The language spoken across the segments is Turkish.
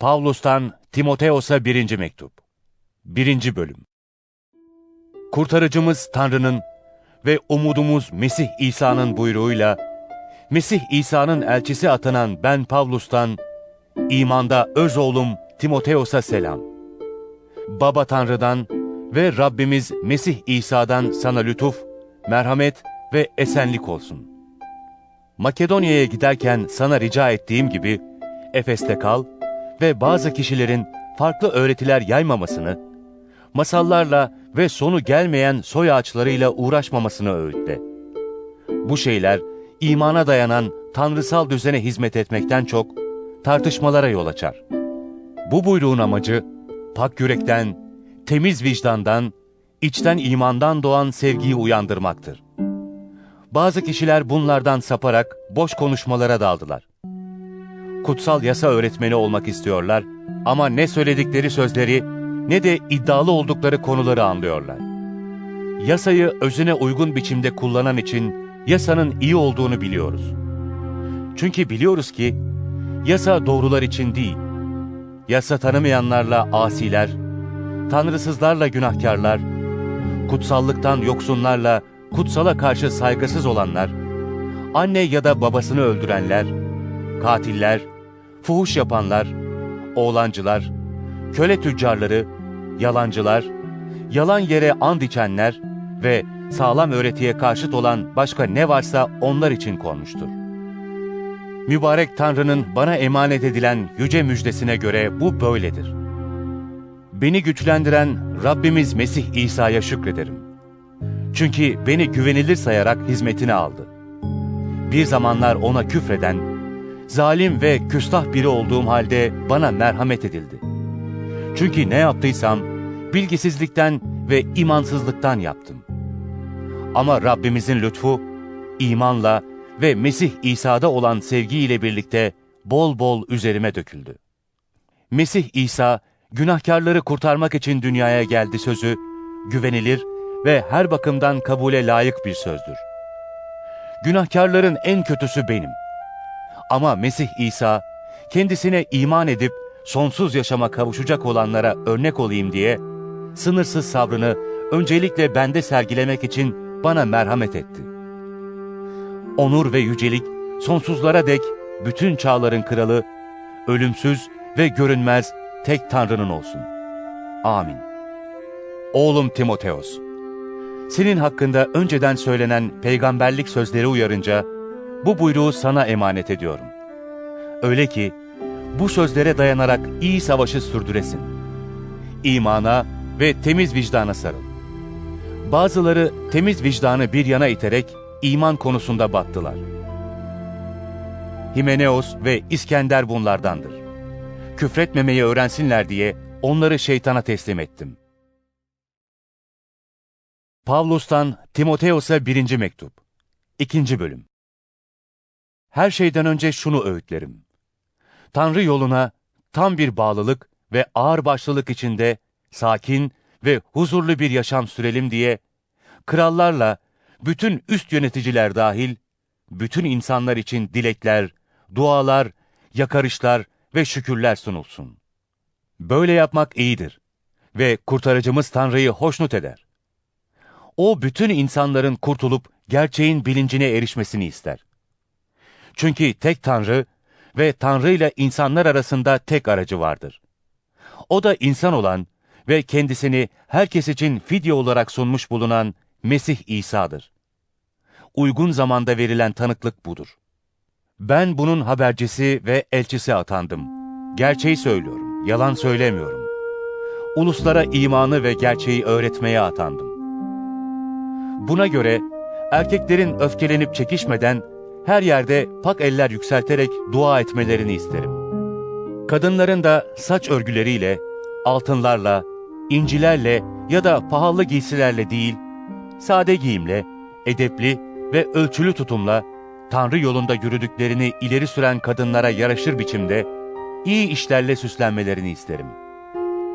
Pavlus'tan Timoteos'a birinci mektup. Birinci bölüm. Kurtarıcımız Tanrı'nın ve umudumuz Mesih İsa'nın buyruğuyla, Mesih İsa'nın elçisi atanan ben Pavlus'tan, imanda öz oğlum Timoteos'a selam. Baba Tanrı'dan ve Rabbimiz Mesih İsa'dan sana lütuf, merhamet ve esenlik olsun. Makedonya'ya giderken sana rica ettiğim gibi, Efes'te kal ve bazı kişilerin farklı öğretiler yaymamasını, masallarla ve sonu gelmeyen soy ağaçlarıyla uğraşmamasını öğütle. Bu şeyler imana dayanan tanrısal düzene hizmet etmekten çok tartışmalara yol açar. Bu buyruğun amacı pak yürekten, temiz vicdandan, içten imandan doğan sevgiyi uyandırmaktır. Bazı kişiler bunlardan saparak boş konuşmalara daldılar. Kutsal yasa öğretmeni olmak istiyorlar ama ne söyledikleri sözleri ne de iddialı oldukları konuları anlıyorlar. Yasayı özüne uygun biçimde kullanan için yasanın iyi olduğunu biliyoruz. Çünkü biliyoruz ki yasa doğrular için değil, yasa tanımayanlarla asiler, tanrısızlarla günahkarlar, kutsallıktan yoksunlarla kutsala karşı saygısız olanlar, anne ya da babasını öldürenler, katiller, fuhuş yapanlar, oğlancılar, köle tüccarları, yalancılar, yalan yere and içenler ve sağlam öğretiye karşıt olan başka ne varsa onlar için konmuştur. Mübarek Tanrı'nın bana emanet edilen yüce müjdesine göre bu böyledir. Beni güçlendiren Rabbimiz Mesih İsa'ya şükrederim. Çünkü beni güvenilir sayarak hizmetine aldı. Bir zamanlar ona küfreden, zalim ve küstah biri olduğum halde bana merhamet edildi. Çünkü ne yaptıysam bilgisizlikten ve imansızlıktan yaptım. Ama Rabbimizin lütfu imanla ve Mesih İsa'da olan sevgiyle birlikte bol bol üzerime döküldü. Mesih İsa günahkarları kurtarmak için dünyaya geldi sözü güvenilir ve her bakımdan kabule layık bir sözdür. Günahkarların en kötüsü benim. Ama Mesih İsa kendisine iman edip sonsuz yaşama kavuşacak olanlara örnek olayım diye sınırsız sabrını öncelikle bende sergilemek için bana merhamet etti. Onur ve yücelik sonsuzlara dek bütün çağların kralı, ölümsüz ve görünmez tek Tanrı'nın olsun. Amin. Oğlum Timoteos, senin hakkında önceden söylenen peygamberlik sözleri uyarınca bu buyruğu sana emanet ediyorum. Öyle ki bu sözlere dayanarak iyi savaşı sürdüresin. İmana ve temiz vicdana sarıl. Bazıları temiz vicdanı bir yana iterek iman konusunda battılar. Himeneos ve İskender bunlardandır. Küfretmemeyi öğrensinler diye onları şeytana teslim ettim. Pavlus'tan Timoteos'a birinci mektup. İkinci bölüm. Her şeyden önce şunu öğütlerim. Tanrı yoluna tam bir bağlılık ve ağırbaşlılık içinde sakin ve huzurlu bir yaşam sürelim diye krallarla bütün üst yöneticiler dahil bütün insanlar için dilekler, dualar, yakarışlar ve şükürler sunulsun. Böyle yapmak iyidir ve kurtarıcımız Tanrı'yı hoşnut eder. O bütün insanların kurtulup gerçeğin bilincine erişmesini ister. Çünkü tek Tanrı ve Tanrı ile insanlar arasında tek aracı vardır. O da insan olan ve kendisini herkes için fidye olarak sunmuş bulunan Mesih İsa'dır. Uygun zamanda verilen tanıklık budur. Ben bunun habercisi ve elçisi atandım. Gerçeği söylüyorum, yalan söylemiyorum. Uluslara imanı ve gerçeği öğretmeye atandım. Buna göre erkeklerin öfkelenip çekişmeden her yerde pak eller yükselterek dua etmelerini isterim. Kadınların da saç örgüleriyle, altınlarla, incilerle ya da pahalı giysilerle değil, sade giyimle, edepli ve ölçülü tutumla Tanrı yolunda yürüdüklerini ileri süren kadınlara yaraşır biçimde iyi işlerle süslenmelerini isterim.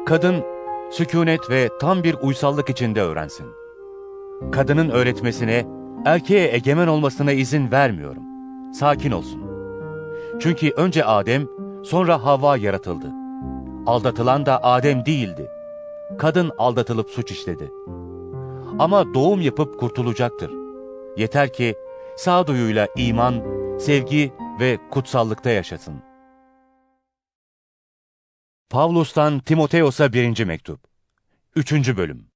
Kadın, sükunet ve tam bir uysallık içinde öğrensin. Kadının öğretmesine, erkeğe egemen olmasına izin vermiyorum. Sakin olsun. Çünkü önce Adem, sonra Havva yaratıldı. Aldatılan da Adem değildi. Kadın aldatılıp suç işledi. Ama doğum yapıp kurtulacaktır. Yeter ki sağduyuyla iman, sevgi ve kutsallıkta yaşasın. Pavlus'tan Timoteos'a birinci mektup. Üçüncü bölüm.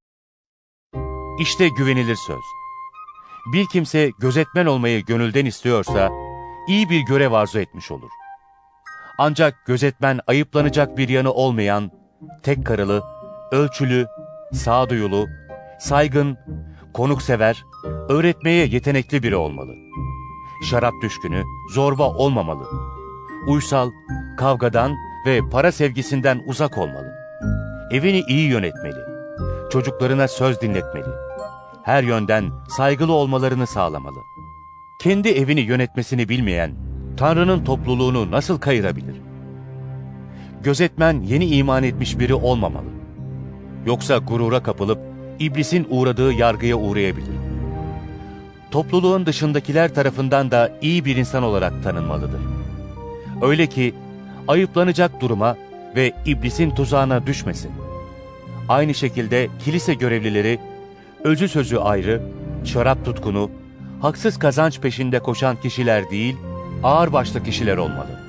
İşte güvenilir söz. Bir kimse gözetmen olmayı gönülden istiyorsa, iyi bir görev arzu etmiş olur. Ancak gözetmen ayıplanacak bir yanı olmayan, tek karılı, ölçülü, sağduyulu, saygın, konuksever, öğretmeye yetenekli biri olmalı. Şarap düşkünü, zorba olmamalı. Uysal, kavgadan ve para sevgisinden uzak olmalı. Evini iyi yönetmeli. Çocuklarına söz dinletmeli. Her yönden saygılı olmalarını sağlamalı. Kendi evini yönetmesini bilmeyen, Tanrı'nın topluluğunu nasıl kayırabilir? Gözetmen yeni iman etmiş biri olmamalı. Yoksa gurura kapılıp iblisin uğradığı yargıya uğrayabilir. Topluluğun dışındakiler tarafından da iyi bir insan olarak tanınmalıdır. Öyle ki ayıplanacak duruma ve iblisin tuzağına düşmesin. Aynı şekilde kilise görevlileri özü sözü ayrı, şarap tutkunu, haksız kazanç peşinde koşan kişiler değil, ağırbaşlı kişiler olmalı.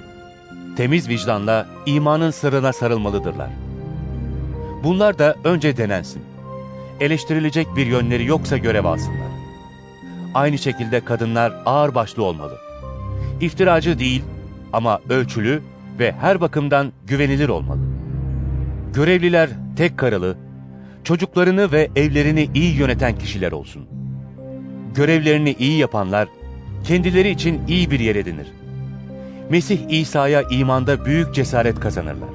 Temiz vicdanla imanın sırrına sarılmalıdırlar. Bunlar da önce denensin. Eleştirilecek bir yönleri yoksa görev alsınlar. Aynı şekilde kadınlar ağırbaşlı olmalı. İftiracı değil ama ölçülü ve her bakımdan güvenilir olmalı. Görevliler tek karılı, çocuklarını ve evlerini iyi yöneten kişiler olsun. Görevlerini iyi yapanlar, kendileri için iyi bir yer edinir. Mesih İsa'ya imanda büyük cesaret kazanırlar.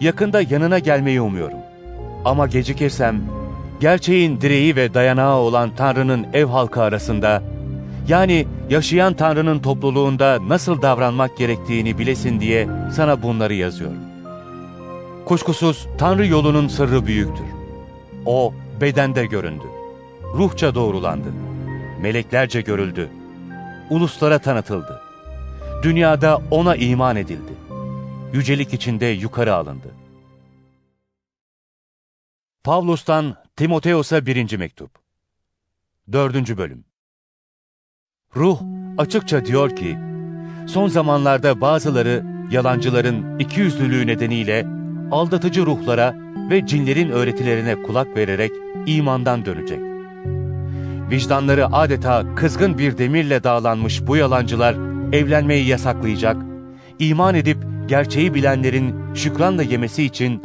Yakında yanına gelmeyi umuyorum. Ama gecikirsem, gerçeğin direği ve dayanağı olan Tanrı'nın ev halkı arasında, yani yaşayan Tanrı'nın topluluğunda nasıl davranmak gerektiğini bilesin diye sana bunları yazıyorum. Kuşkusuz Tanrı yolunun sırrı büyüktür. O bedende göründü. Ruhça doğrulandı. Meleklerce görüldü. Uluslara tanıtıldı. Dünyada ona iman edildi. Yücelik içinde yukarı alındı. Pavlus'tan Timoteos'a birinci mektup. Dördüncü bölüm. Ruh açıkça diyor ki, son zamanlarda bazıları yalancıların ikiyüzlülüğü nedeniyle aldatıcı ruhlara ve cinlerin öğretilerine kulak vererek imandan dönecek. Vicdanları adeta kızgın bir demirle dağlanmış bu yalancılar evlenmeyi yasaklayacak, iman edip gerçeği bilenlerin şükranla yemesi için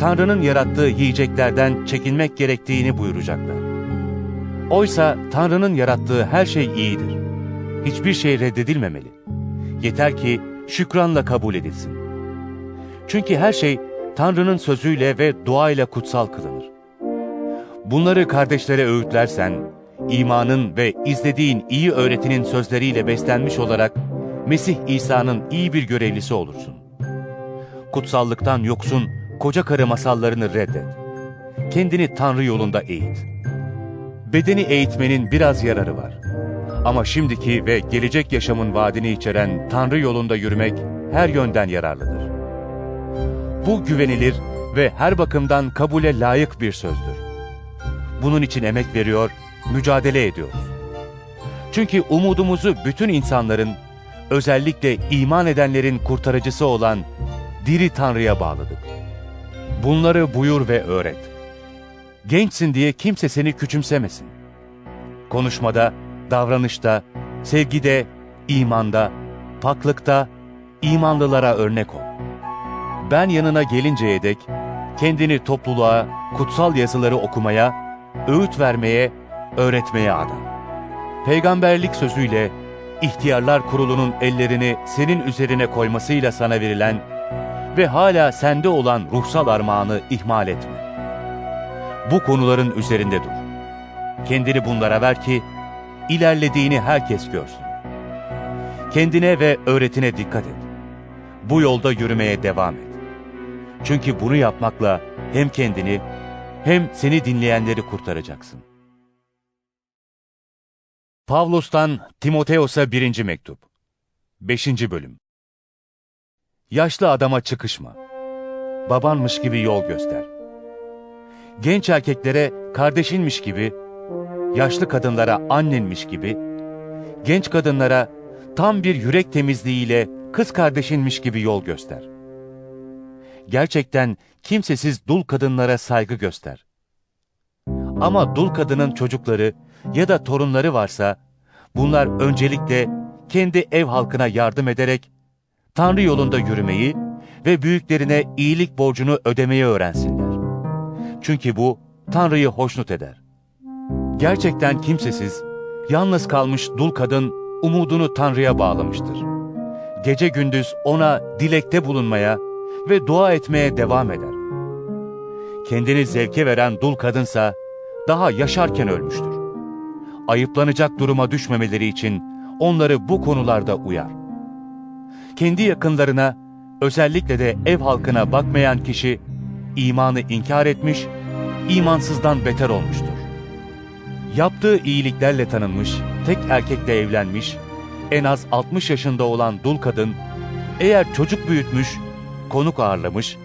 Tanrı'nın yarattığı yiyeceklerden çekinmek gerektiğini buyuracaklar. Oysa Tanrı'nın yarattığı her şey iyidir. Hiçbir şey reddedilmemeli. Yeter ki şükranla kabul edilsin. Çünkü her şey Tanrı'nın sözüyle ve duayla kutsal kılınır. Bunları kardeşlere öğütlersen, imanın ve izlediğin iyi öğretinin sözleriyle beslenmiş olarak Mesih İsa'nın iyi bir görevlisi olursun. Kutsallıktan yoksun koca karı masallarını reddet. Kendini Tanrı yolunda eğit. Bedeni eğitmenin biraz yararı var. Ama şimdiki ve gelecek yaşamın vaadini içeren Tanrı yolunda yürümek her yönden yararlıdır. Bu güvenilir ve her bakımdan kabule layık bir sözdür. Bunun için emek veriyor, mücadele ediyoruz. Çünkü umudumuzu bütün insanların, özellikle iman edenlerin kurtarıcısı olan diri Tanrı'ya bağladık. Bunları buyur ve öğret. Gençsin diye kimse seni küçümsemesin. Konuşmada, davranışta, sevgide, imanda, paklıkta, imanlılara örnek ol. Ben yanına gelinceye dek kendini topluluğa, kutsal yazıları okumaya, öğüt vermeye, öğretmeye ada. Peygamberlik sözüyle ihtiyarlar kurulunun ellerini senin üzerine koymasıyla sana verilen ve hala sende olan ruhsal armağanı ihmal etme. Bu konuların üzerinde dur. Kendini bunlara ver ki ilerlediğini herkes görsün. Kendine ve öğretine dikkat et. Bu yolda yürümeye devam et. Çünkü bunu yapmakla hem kendini hem seni dinleyenleri kurtaracaksın. Pavlus'tan Timoteos'a birinci mektup. 5. bölüm. Yaşlı adama çıkışma. babanmış gibi yol göster. Genç erkeklere kardeşinmiş gibi, yaşlı kadınlara annenmiş gibi, genç kadınlara tam bir yürek temizliğiyle kız kardeşinmiş gibi yol göster. Gerçekten kimsesiz dul kadınlara saygı göster. Ama dul kadının çocukları ya da torunları varsa, bunlar öncelikle kendi ev halkına yardım ederek Tanrı yolunda yürümeyi ve büyüklerine iyilik borcunu ödemeyi öğrensinler. Çünkü bu Tanrı'yı hoşnut eder. Gerçekten kimsesiz, yalnız kalmış dul kadın umudunu Tanrı'ya bağlamıştır. Gece gündüz ona dilekte bulunmaya ve dua etmeye devam eder. Kendini zevke veren dul kadınsa daha yaşarken ölmüştür. Ayıplanacak duruma düşmemeleri için onları bu konularda uyar. Kendi yakınlarına, özellikle de ev halkına bakmayan kişi imanı inkar etmiş, imansızdan beter olmuştur. Yaptığı iyiliklerle tanınmış, tek erkekle evlenmiş, en az 60 yaşında olan dul kadın, eğer çocuk büyütmüş, konuk ağırlamış,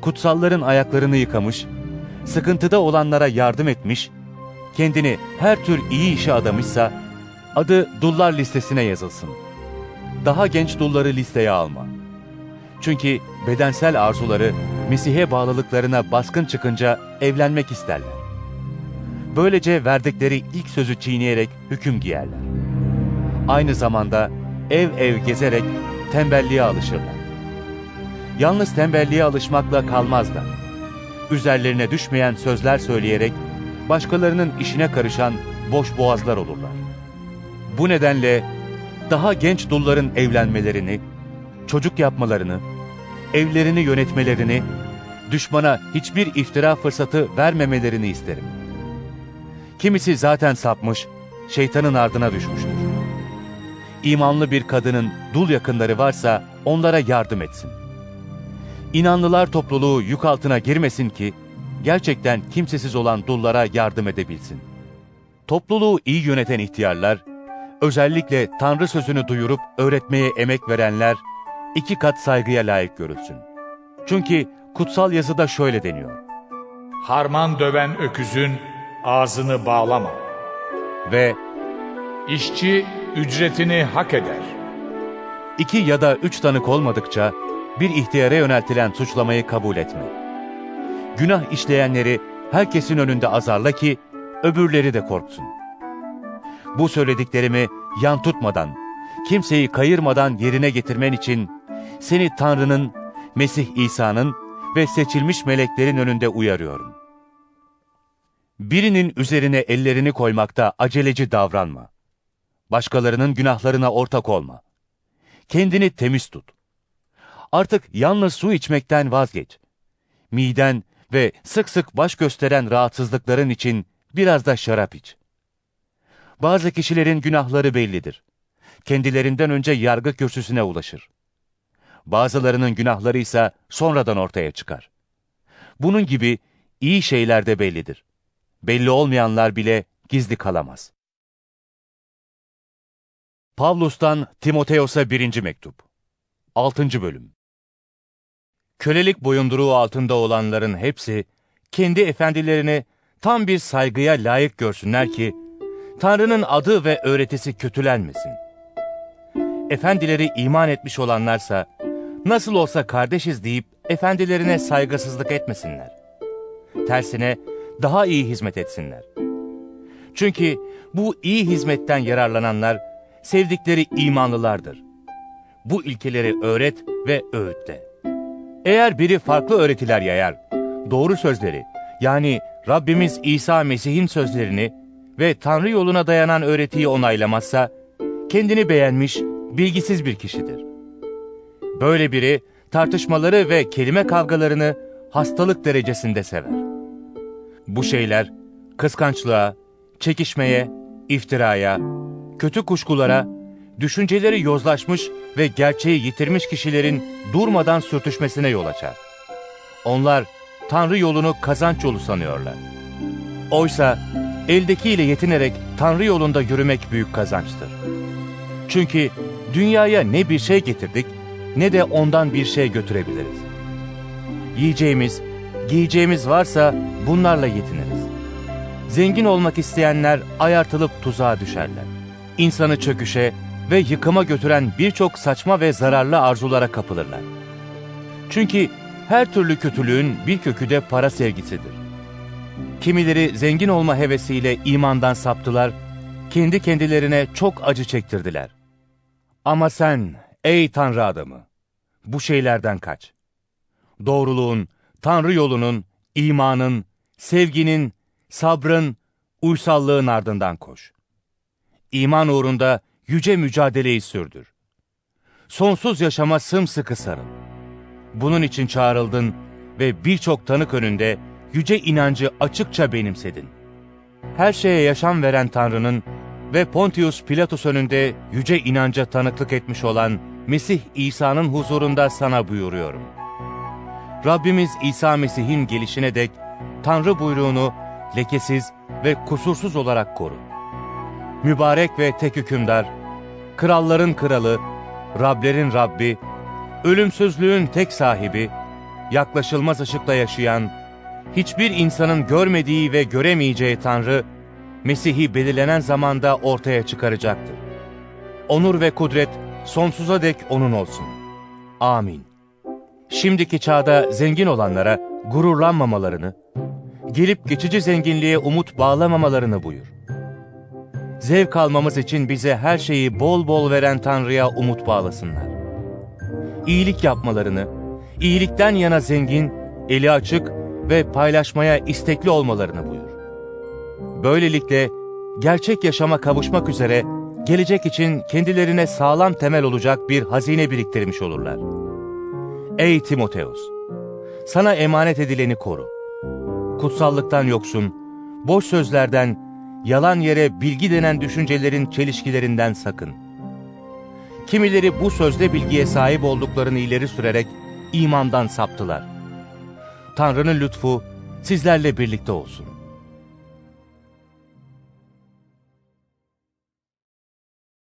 kutsalların ayaklarını yıkamış, sıkıntıda olanlara yardım etmiş, kendini her tür iyi işe adamışsa, adı dullar listesine yazılsın. Daha genç dulları listeye alma. Çünkü bedensel arzuları Mesih'e bağlılıklarına baskın çıkınca evlenmek isterler. Böylece verdikleri ilk sözü çiğneyerek hüküm giyerler. Aynı zamanda ev ev gezerek tembelliğe alışırlar. Yalnız tembelliğe alışmakla kalmazlar. Üzerlerine düşmeyen sözler söyleyerek başkalarının işine karışan boş boğazlar olurlar. Bu nedenle daha genç dulların evlenmelerini, çocuk yapmalarını, evlerini yönetmelerini, düşmana hiçbir iftira fırsatı vermemelerini isterim. Kimisi zaten sapmış, şeytanın ardına düşmüştür. İmanlı bir kadının dul yakınları varsa onlara yardım etsin. İnanlılar topluluğu yük altına girmesin ki, gerçekten kimsesiz olan dullara yardım edebilsin. Topluluğu iyi yöneten ihtiyarlar, özellikle Tanrı sözünü duyurup öğretmeye emek verenler, iki kat saygıya layık görülsün. Çünkü kutsal yazıda şöyle deniyor. Harman döven öküzün ağzını bağlama. Ve İşçi ücretini hak eder. iki ya da üç tanık olmadıkça bir ihtiyara yöneltilen suçlamayı kabul etme. Günah işleyenleri herkesin önünde azarla ki öbürleri de korksun. Bu söylediklerimi yan tutmadan, kimseyi kayırmadan yerine getirmen için seni Tanrı'nın, Mesih İsa'nın ve seçilmiş meleklerin önünde uyarıyorum. Birinin üzerine ellerini koymakta aceleci davranma. Başkalarının günahlarına ortak olma. Kendini temiz tut. Artık yalnız su içmekten vazgeç. Miden ve sık sık baş gösteren rahatsızlıkların için biraz da şarap iç. Bazı kişilerin günahları bellidir. Kendilerinden önce yargı kürsüsüne ulaşır. Bazılarının günahları ise sonradan ortaya çıkar. Bunun gibi iyi şeyler de bellidir. Belli olmayanlar bile gizli kalamaz. Pavlus'tan Timoteos'a birinci mektup. 6. bölüm. Kölelik boyunduruğu altında olanların hepsi kendi efendilerini tam bir saygıya layık görsünler ki Tanrı'nın adı ve öğretisi kötülenmesin. Efendileri iman etmiş olanlarsa nasıl olsa kardeşiz deyip efendilerine saygısızlık etmesinler. Tersine daha iyi hizmet etsinler. Çünkü bu iyi hizmetten yararlananlar sevdikleri imanlılardır. Bu ilkeleri öğret ve öğütle. Eğer biri farklı öğretiler yayar, doğru sözleri yani Rabbimiz İsa Mesih'in sözlerini ve Tanrı yoluna dayanan öğretiyi onaylamazsa, kendini beğenmiş, bilgisiz bir kişidir. Böyle biri tartışmaları ve kelime kavgalarını hastalık derecesinde sever. Bu şeyler kıskançlığa, çekişmeye, iftiraya, kötü kuşkulara, düşünceleri yozlaşmış ve gerçeği yitirmiş kişilerin durmadan sürtüşmesine yol açar. Onlar Tanrı yolunu kazanç yolu sanıyorlar. Oysa eldekiyle yetinerek Tanrı yolunda yürümek büyük kazançtır. Çünkü dünyaya ne bir şey getirdik ne de ondan bir şey götürebiliriz. yiyeceğimiz, giyeceğimiz varsa bunlarla yetiniriz. Zengin olmak isteyenler ayartılıp tuzağa düşerler. İnsanı çöküşe ve yıkıma götüren birçok saçma ve zararlı arzulara kapılırlar. Çünkü her türlü kötülüğün bir kökü de para sevgisidir. Kimileri zengin olma hevesiyle imandan saptılar, kendi kendilerine çok acı çektirdiler. Ama sen, ey Tanrı adamı, bu şeylerden kaç. Doğruluğun, Tanrı yolunun, imanın, sevginin, sabrın, uysallığın ardından koş. İman uğrunda yüce mücadeleyi sürdür. Sonsuz yaşama sımsıkı sarıl. Bunun için çağrıldın ve birçok tanık önünde yüce inancı açıkça benimsedin. Her şeye yaşam veren Tanrı'nın ve Pontius Pilatus önünde yüce inanca tanıklık etmiş olan Mesih İsa'nın huzurunda sana buyuruyorum. Rabbimiz İsa Mesih'in gelişine dek Tanrı buyruğunu lekesiz ve kusursuz olarak koru. Mübarek ve tek hükümdar, kralların kralı, Rablerin Rabbi, ölümsüzlüğün tek sahibi, yaklaşılmaz ışıkta yaşayan, hiçbir insanın görmediği ve göremeyeceği Tanrı, Mesih'i belirlenen zamanda ortaya çıkaracaktır. Onur ve kudret sonsuza dek O'nun olsun. Amin. Şimdiki çağda zengin olanlara gururlanmamalarını, gelip geçici zenginliğe umut bağlamamalarını buyur. Zevk almamız için bize her şeyi bol bol veren Tanrı'ya umut bağlasınlar. İyilik yapmalarını, iyilikten yana zengin, eli açık ve paylaşmaya istekli olmalarını buyur. Böylelikle gerçek yaşama kavuşmak üzere gelecek için kendilerine sağlam temel olacak bir hazine biriktirmiş olurlar. Ey Timoteus! Sana emanet edileni koru. Kutsallıktan yoksun, boş sözlerden, yalan yere bilgi denen düşüncelerin çelişkilerinden sakın. Kimileri bu sözde bilgiye sahip olduklarını ileri sürerek imandan saptılar. Tanrı'nın lütfu sizlerle birlikte olsun.